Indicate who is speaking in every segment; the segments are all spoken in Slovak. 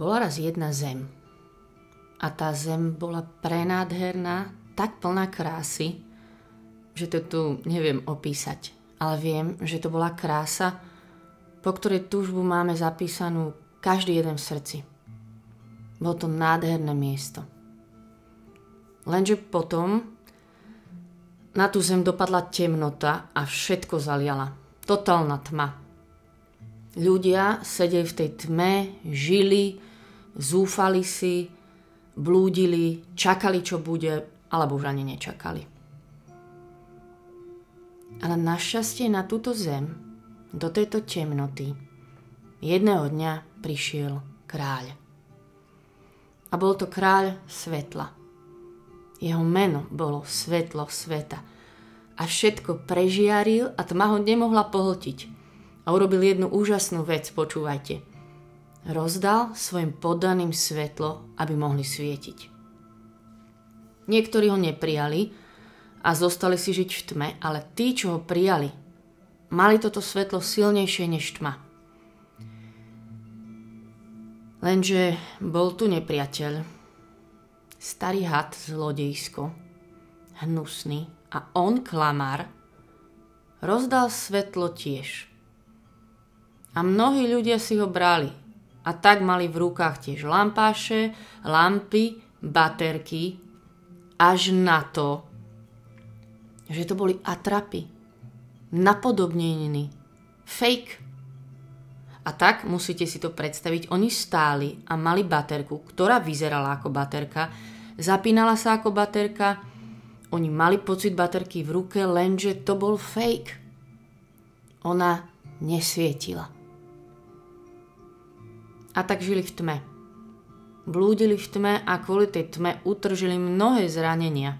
Speaker 1: Bola raz jedna zem. A tá zem bola prenádherná, tak plná krásy, že to tu neviem opísať. Ale viem, že to bola krása, po ktorej túžbu máme zapísanú každý jeden v srdci. Bolo to nádherné miesto. Lenže potom na tú zem dopadla temnota a všetko zaliala. Totálna tma. Ľudia sedeli v tej tme, žili, zúfali si, blúdili, čakali, čo bude, alebo už ani nečakali. Ale našťastie na túto zem, do tejto temnoty, jedného dňa prišiel kráľ. A bol to kráľ svetla. Jeho meno bolo svetlo sveta. A všetko prežiaril a tma ho nemohla pohltiť a urobil jednu úžasnú vec, počúvajte. Rozdal svojim poddaným svetlo, aby mohli svietiť. Niektorí ho neprijali a zostali si žiť v tme, ale tí, čo ho prijali, mali toto svetlo silnejšie než tma. Lenže bol tu nepriateľ, starý had zlodejsko, hnusný a on, klamár, rozdal svetlo tiež. A mnohí ľudia si ho brali. A tak mali v rukách tiež lampáše, lampy, baterky, až na to, že to boli atrapy, napodobneniny, fake. A tak musíte si to predstaviť, oni stáli a mali baterku, ktorá vyzerala ako baterka, zapínala sa ako baterka, oni mali pocit baterky v ruke, lenže to bol fake. Ona nesvietila. A tak žili v tme. Blúdili v tme a kvôli tej tme utržili mnohé zranenia.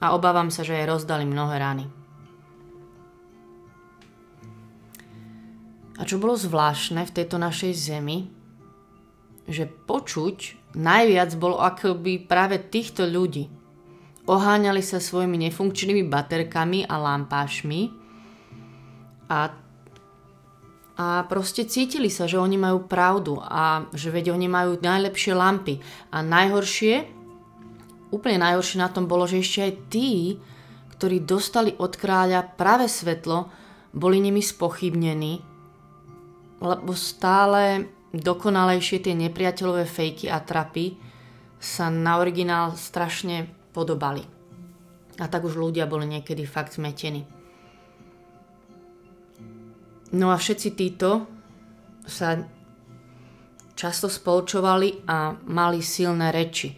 Speaker 1: A obávam sa, že aj rozdali mnohé rany. A čo bolo zvláštne v tejto našej zemi, že počuť najviac bolo akoby práve týchto ľudí. Oháňali sa svojimi nefunkčnými baterkami a lampášmi a a proste cítili sa, že oni majú pravdu a že veď oni majú najlepšie lampy. A najhoršie, úplne najhoršie na tom bolo, že ešte aj tí, ktorí dostali od kráľa práve svetlo, boli nimi spochybnení, lebo stále dokonalejšie tie nepriateľové fejky a trapy sa na originál strašne podobali. A tak už ľudia boli niekedy fakt zmetení. No a všetci títo sa často spolčovali a mali silné reči.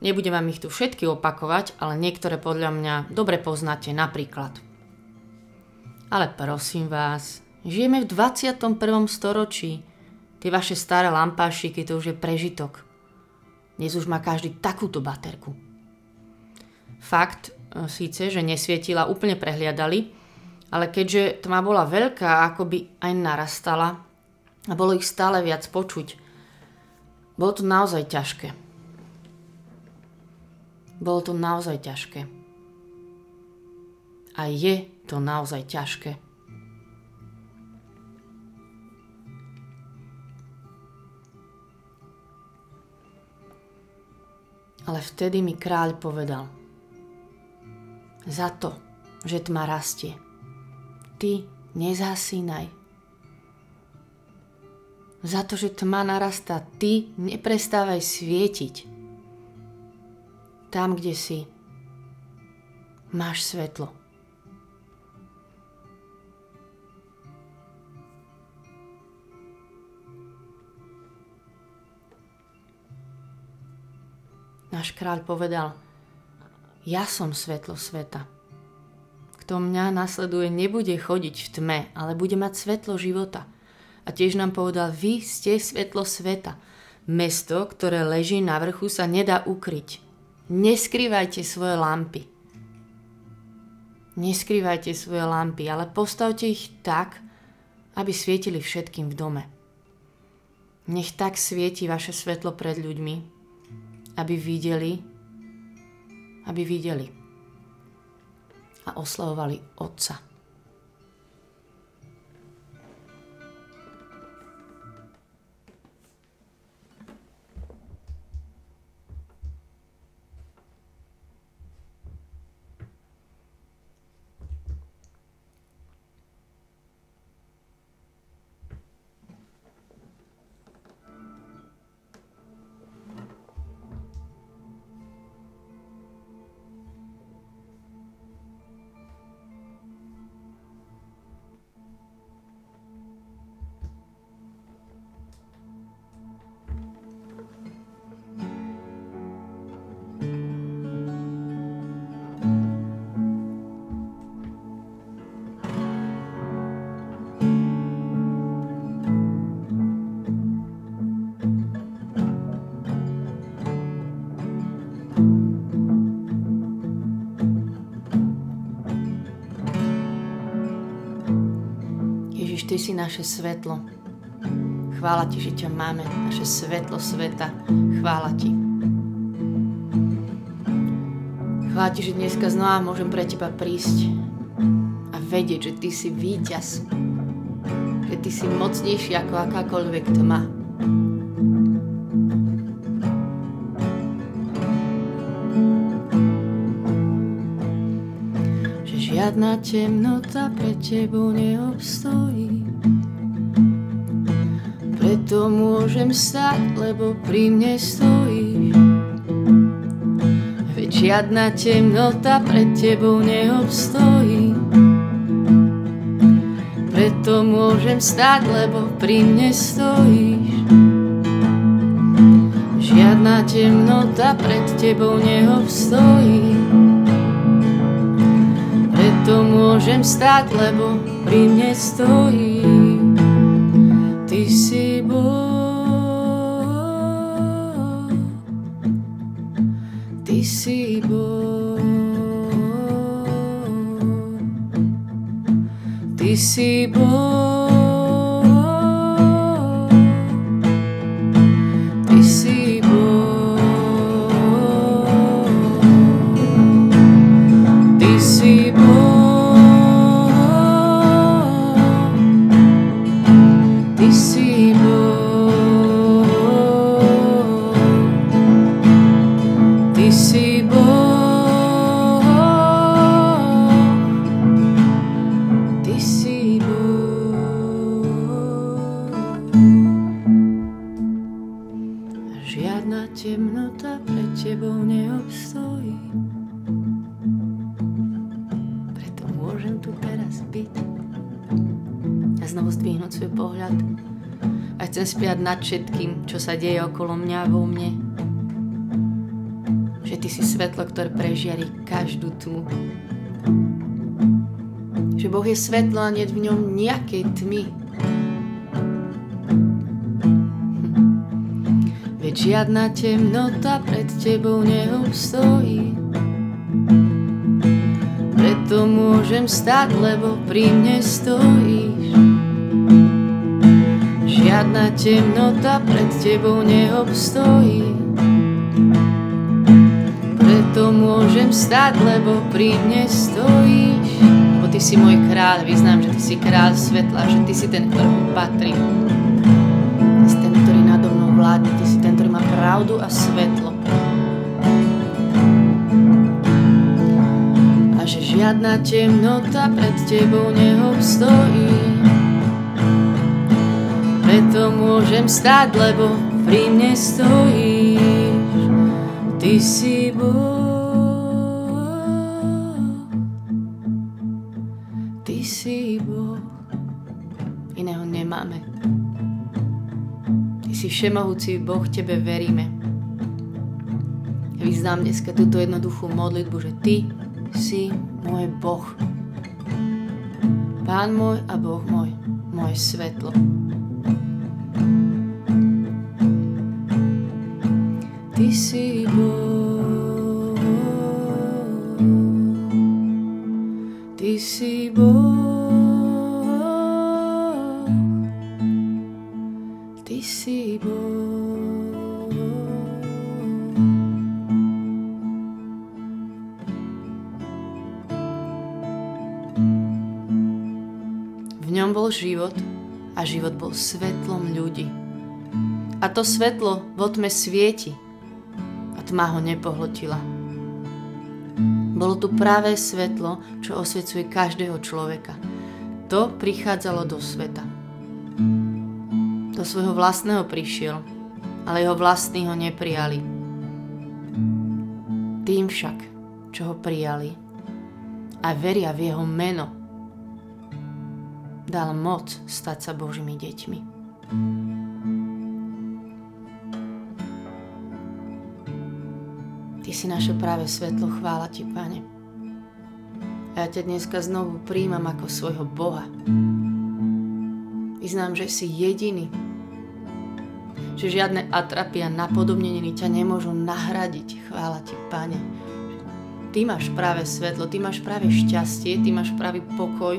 Speaker 1: Nebudem vám ich tu všetky opakovať, ale niektoré podľa mňa dobre poznáte napríklad. Ale prosím vás, žijeme v 21. storočí. Tie vaše staré lampášiky, to už je prežitok. Dnes už má každý takúto baterku. Fakt e, síce, že nesvietila, úplne prehliadali, ale keďže tma bola veľká, ako by aj narastala a bolo ich stále viac počuť, bolo to naozaj ťažké. Bolo to naozaj ťažké. A je to naozaj ťažké. Ale vtedy mi kráľ povedal, za to, že tma rastie, ty nezasínaj. Za to, že tma narastá, ty neprestávaj svietiť. Tam, kde si, máš svetlo. Náš kráľ povedal, ja som svetlo sveta kto mňa nasleduje, nebude chodiť v tme, ale bude mať svetlo života. A tiež nám povedal, vy ste svetlo sveta. Mesto, ktoré leží na vrchu, sa nedá ukryť. Neskrývajte svoje lampy. Neskrývajte svoje lampy, ale postavte ich tak, aby svietili všetkým v dome. Nech tak svieti vaše svetlo pred ľuďmi, aby videli, aby videli a oslavovali Otca. Si naše svetlo. Chvála Ti, že ťa máme, naše svetlo sveta. Chvála Ti. Chvála Ti, že dneska znova môžem pre Teba prísť a vedieť, že Ty si víťaz. Že Ty si mocnejší ako akákoľvek tma. Žiadna temnota pre tebou neobstojí. Preto môžem stať, lebo pri mne stojíš. Veď žiadna temnota pre tebou neobstojí. Preto môžem stať, lebo pri mne stojíš. Žiadna temnota pred tebou neobstojí to môžem stať, lebo pri mne stojí. Ty si Boh, Ty si Boh, Ty si Boh. Chcem spiať nad všetkým, čo sa deje okolo mňa vo mne. Že ty si svetlo, ktoré prežiari každú tmu. Že Boh je svetlo a nie v ňom nejakej tmy. Žiadna temnota pred tebou neobstojí. Preto môžem stať, lebo pri mne stojíš. Žiadna temnota pred tebou neobstojí Preto môžem stať, lebo pri mne stojíš Lebo ty si môj kráľ, vyznám, že ty si kráľ svetla Že ty si ten, ktorému patrí Ty si ten, ktorý nado mnou vládne Ty si ten, pravdu a svetlo A že žiadna temnota pred tebou neobstojí preto môžem stať, lebo pri mne stojíš. Ty si všemohúci Boh, Tebe veríme. Vyznám dneska túto jednoduchú modlitbu, že Ty si môj Boh. Pán môj a Boh môj, moje svetlo. Ty si a život bol svetlom ľudí. A to svetlo vo tme svieti, tma ho nepohltila. Bolo tu práve svetlo, čo osvecuje každého človeka. To prichádzalo do sveta. Do svojho vlastného prišiel, ale jeho vlastní ho neprijali. Tým však, čo ho prijali a veria v jeho meno, dal moc stať sa Božími deťmi. Ty si naše práve svetlo, chvála Ti, Pane. Ja ťa dneska znovu príjmam ako svojho Boha. Vyznám, že si jediný. Že žiadne atrapy a napodobneniny ťa nemôžu nahradiť. Chvála Ti, Pane. Ty máš práve svetlo, Ty máš práve šťastie, Ty máš práve pokoj.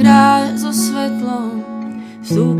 Speaker 2: kráľ so svetlom vstúpil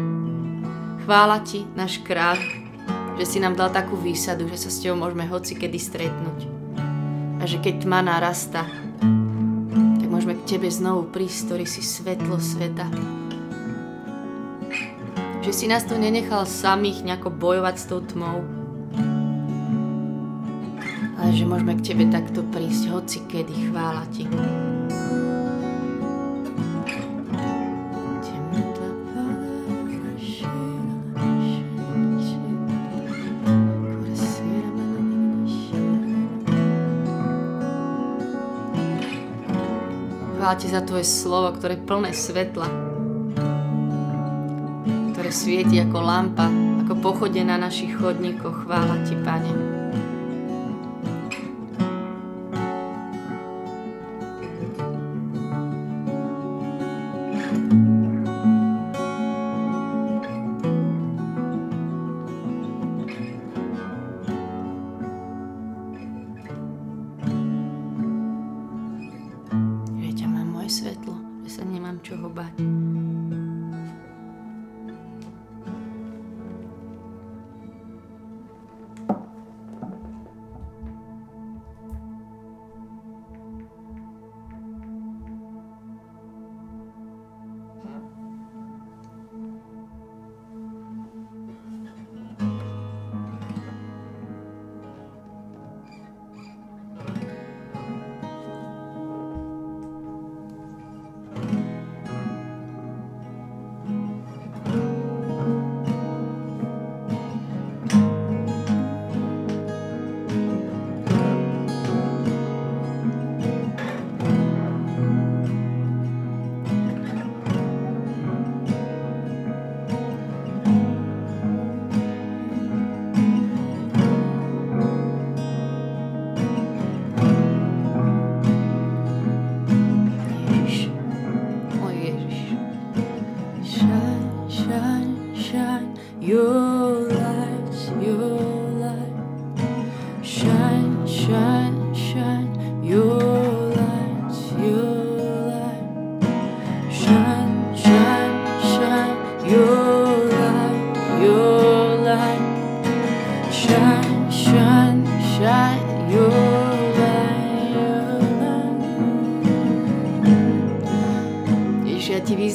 Speaker 2: Chvála ti, náš kráľ, že si nám dal takú výsadu, že sa s tebou môžeme hoci kedy stretnúť. A že keď tma narasta, tak môžeme k tebe znovu prísť, ktorý si svetlo sveta. Že si nás tu nenechal samých nejako bojovať s tou tmou, ale že môžeme k tebe takto prísť hoci kedy. Chvála ti. Chvála Ti za Tvoje slovo, ktoré je plné svetla, ktoré svieti ako lampa, ako pochode na našich chodníkoch. Chvála Ti, Pane.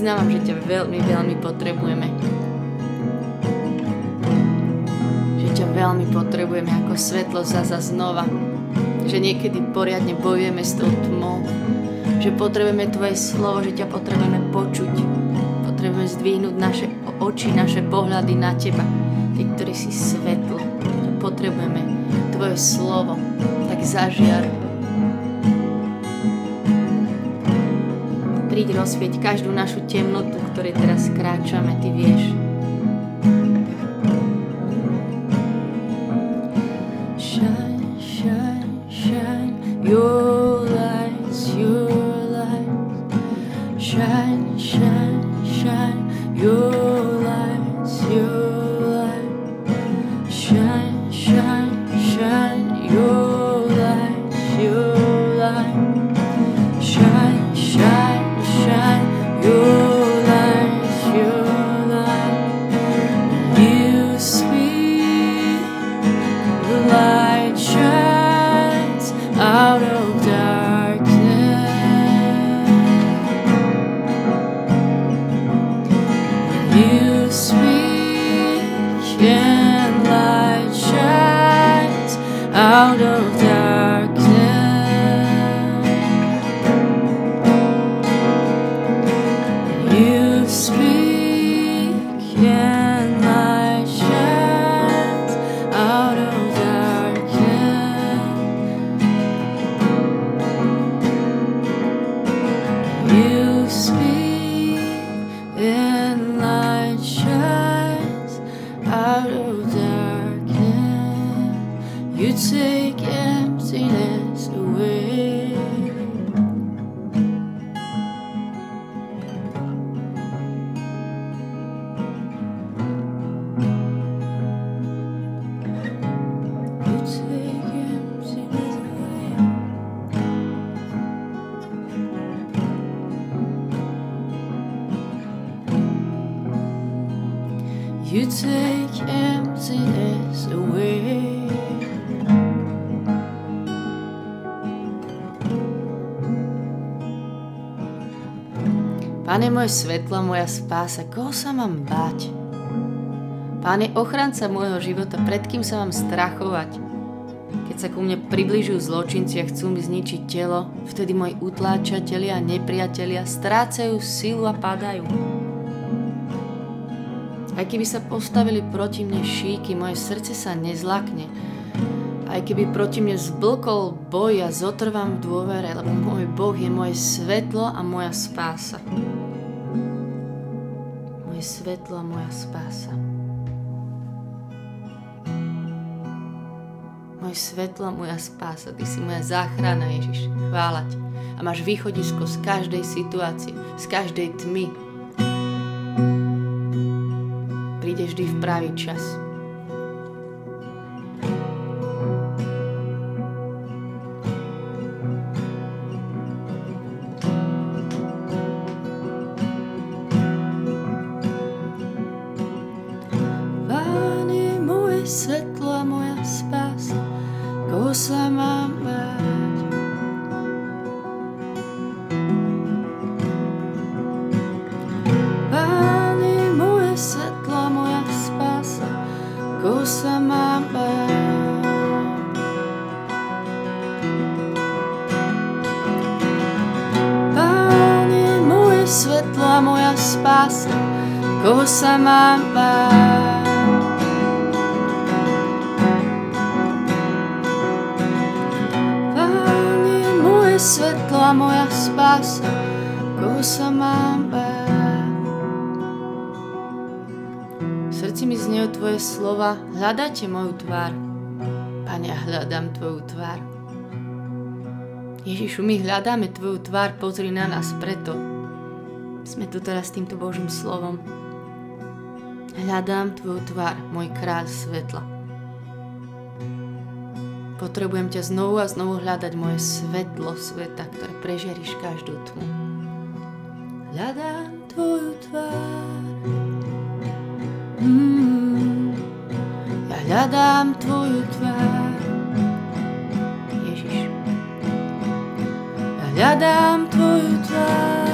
Speaker 2: Veľmi, veľmi potrebujeme. Že ťa veľmi potrebujeme ako svetlo zaza znova. Že niekedy poriadne bojujeme s tou tmou. Že potrebujeme Tvoje slovo, že ťa potrebujeme počuť. Potrebujeme zdvihnúť naše oči, naše pohľady na Teba. Ty, ktorý si svetlo. Potrebujeme Tvoje slovo. Tak zažiar príď rozsvieť každú našu temnotu, ktorej teraz kráčame, Ty vieš.
Speaker 1: Pane moje svetlo, moja spása, koho sa mám báť? Pán je ochranca môjho života, pred kým sa mám strachovať? Keď sa ku mne približujú zločinci a chcú mi zničiť telo, vtedy moji utláčatelia a nepriatelia strácajú silu a padajú. Aj keby sa postavili proti mne šíky, moje srdce sa nezlakne. Aj keby proti mne zblkol boj, ja zotrvám v dôvere, lebo môj Boh je moje svetlo a moja spása svetlo moja spása. Moje svetlo moja spása, Ty si moja záchrana, Ježiš. Chvála Ti. A máš východisko z každej situácie, z každej tmy. Prídeš vždy v pravý čas. Moja spása, koho sa mám báť. V srdci mi znejú tvoje slova, hľadáte moju tvár. Pane, hľadám tvoju tvár. Ježišu, my hľadáme tvoju tvár, pozri na nás preto. Sme tu teraz s týmto Božím slovom. Hľadám Tvoju tvár, môj kráľ svetla. Potrebujem ťa znovu a znovu hľadať moje svetlo sveta, ktoré prežeríš každú tmu. Hľadám Tvoju tvár. Mm, ja hľadám Tvoju tvár. Ježiš. Ja hľadám Tvoju tvár.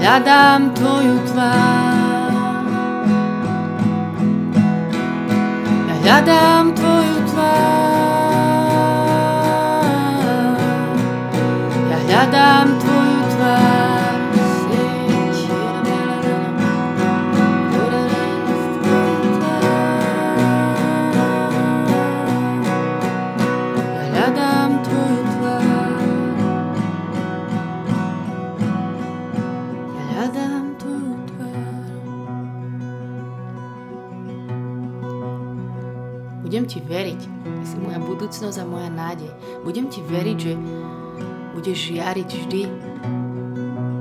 Speaker 1: hľadám Tvoju tvár. Hľadám Tvoju tvár. Budem ti veriť. Ty si moja budúcnosť a moja nádej. Budem ti veriť, že budeš žiariť vždy.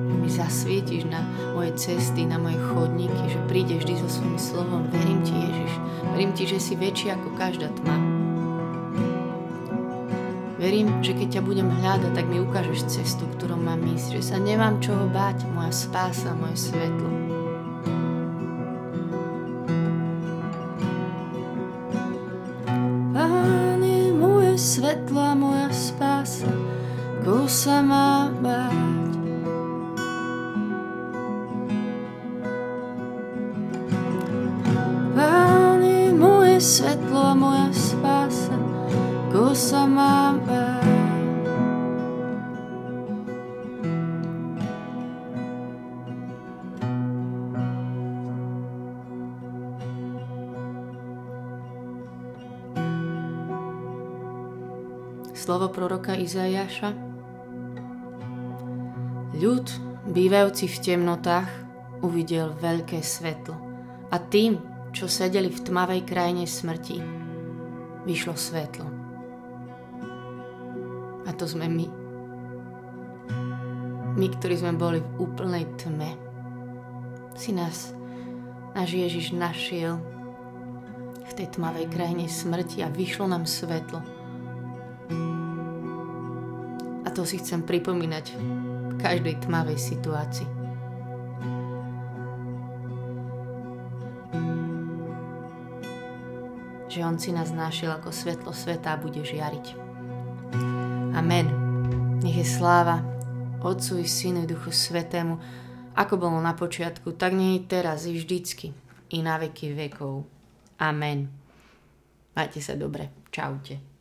Speaker 1: Že mi zasvietiš na moje cesty, na moje chodníky, že prídeš vždy so svojím slovom. Verím ti, Ježiš. Verím ti, že si väčší ako každá tma. Verím, že keď ťa budem hľadať, tak mi ukážeš cestu, ktorou mám ísť, že sa nemám čoho báť, moja spása, moje svetlo. Svetlo moja spása, koho sa mám báť. Slovo proroka Izajaša Ľud, bývajúci v temnotách, uvidel veľké svetlo a tým, čo sedeli v tmavej krajine smrti, vyšlo svetlo. A to sme my. My, ktorí sme boli v úplnej tme. Si nás, náš Ježiš našiel v tej tmavej krajine smrti a vyšlo nám svetlo. A to si chcem pripomínať v každej tmavej situácii. Že On si nás našiel ako svetlo sveta a bude žiariť. Amen. Nech je sláva Otcu i Synu i Duchu Svetému, ako bolo na počiatku, tak nie je teraz i vždycky, i na veky vekov. Amen. Majte sa dobre. Čaute.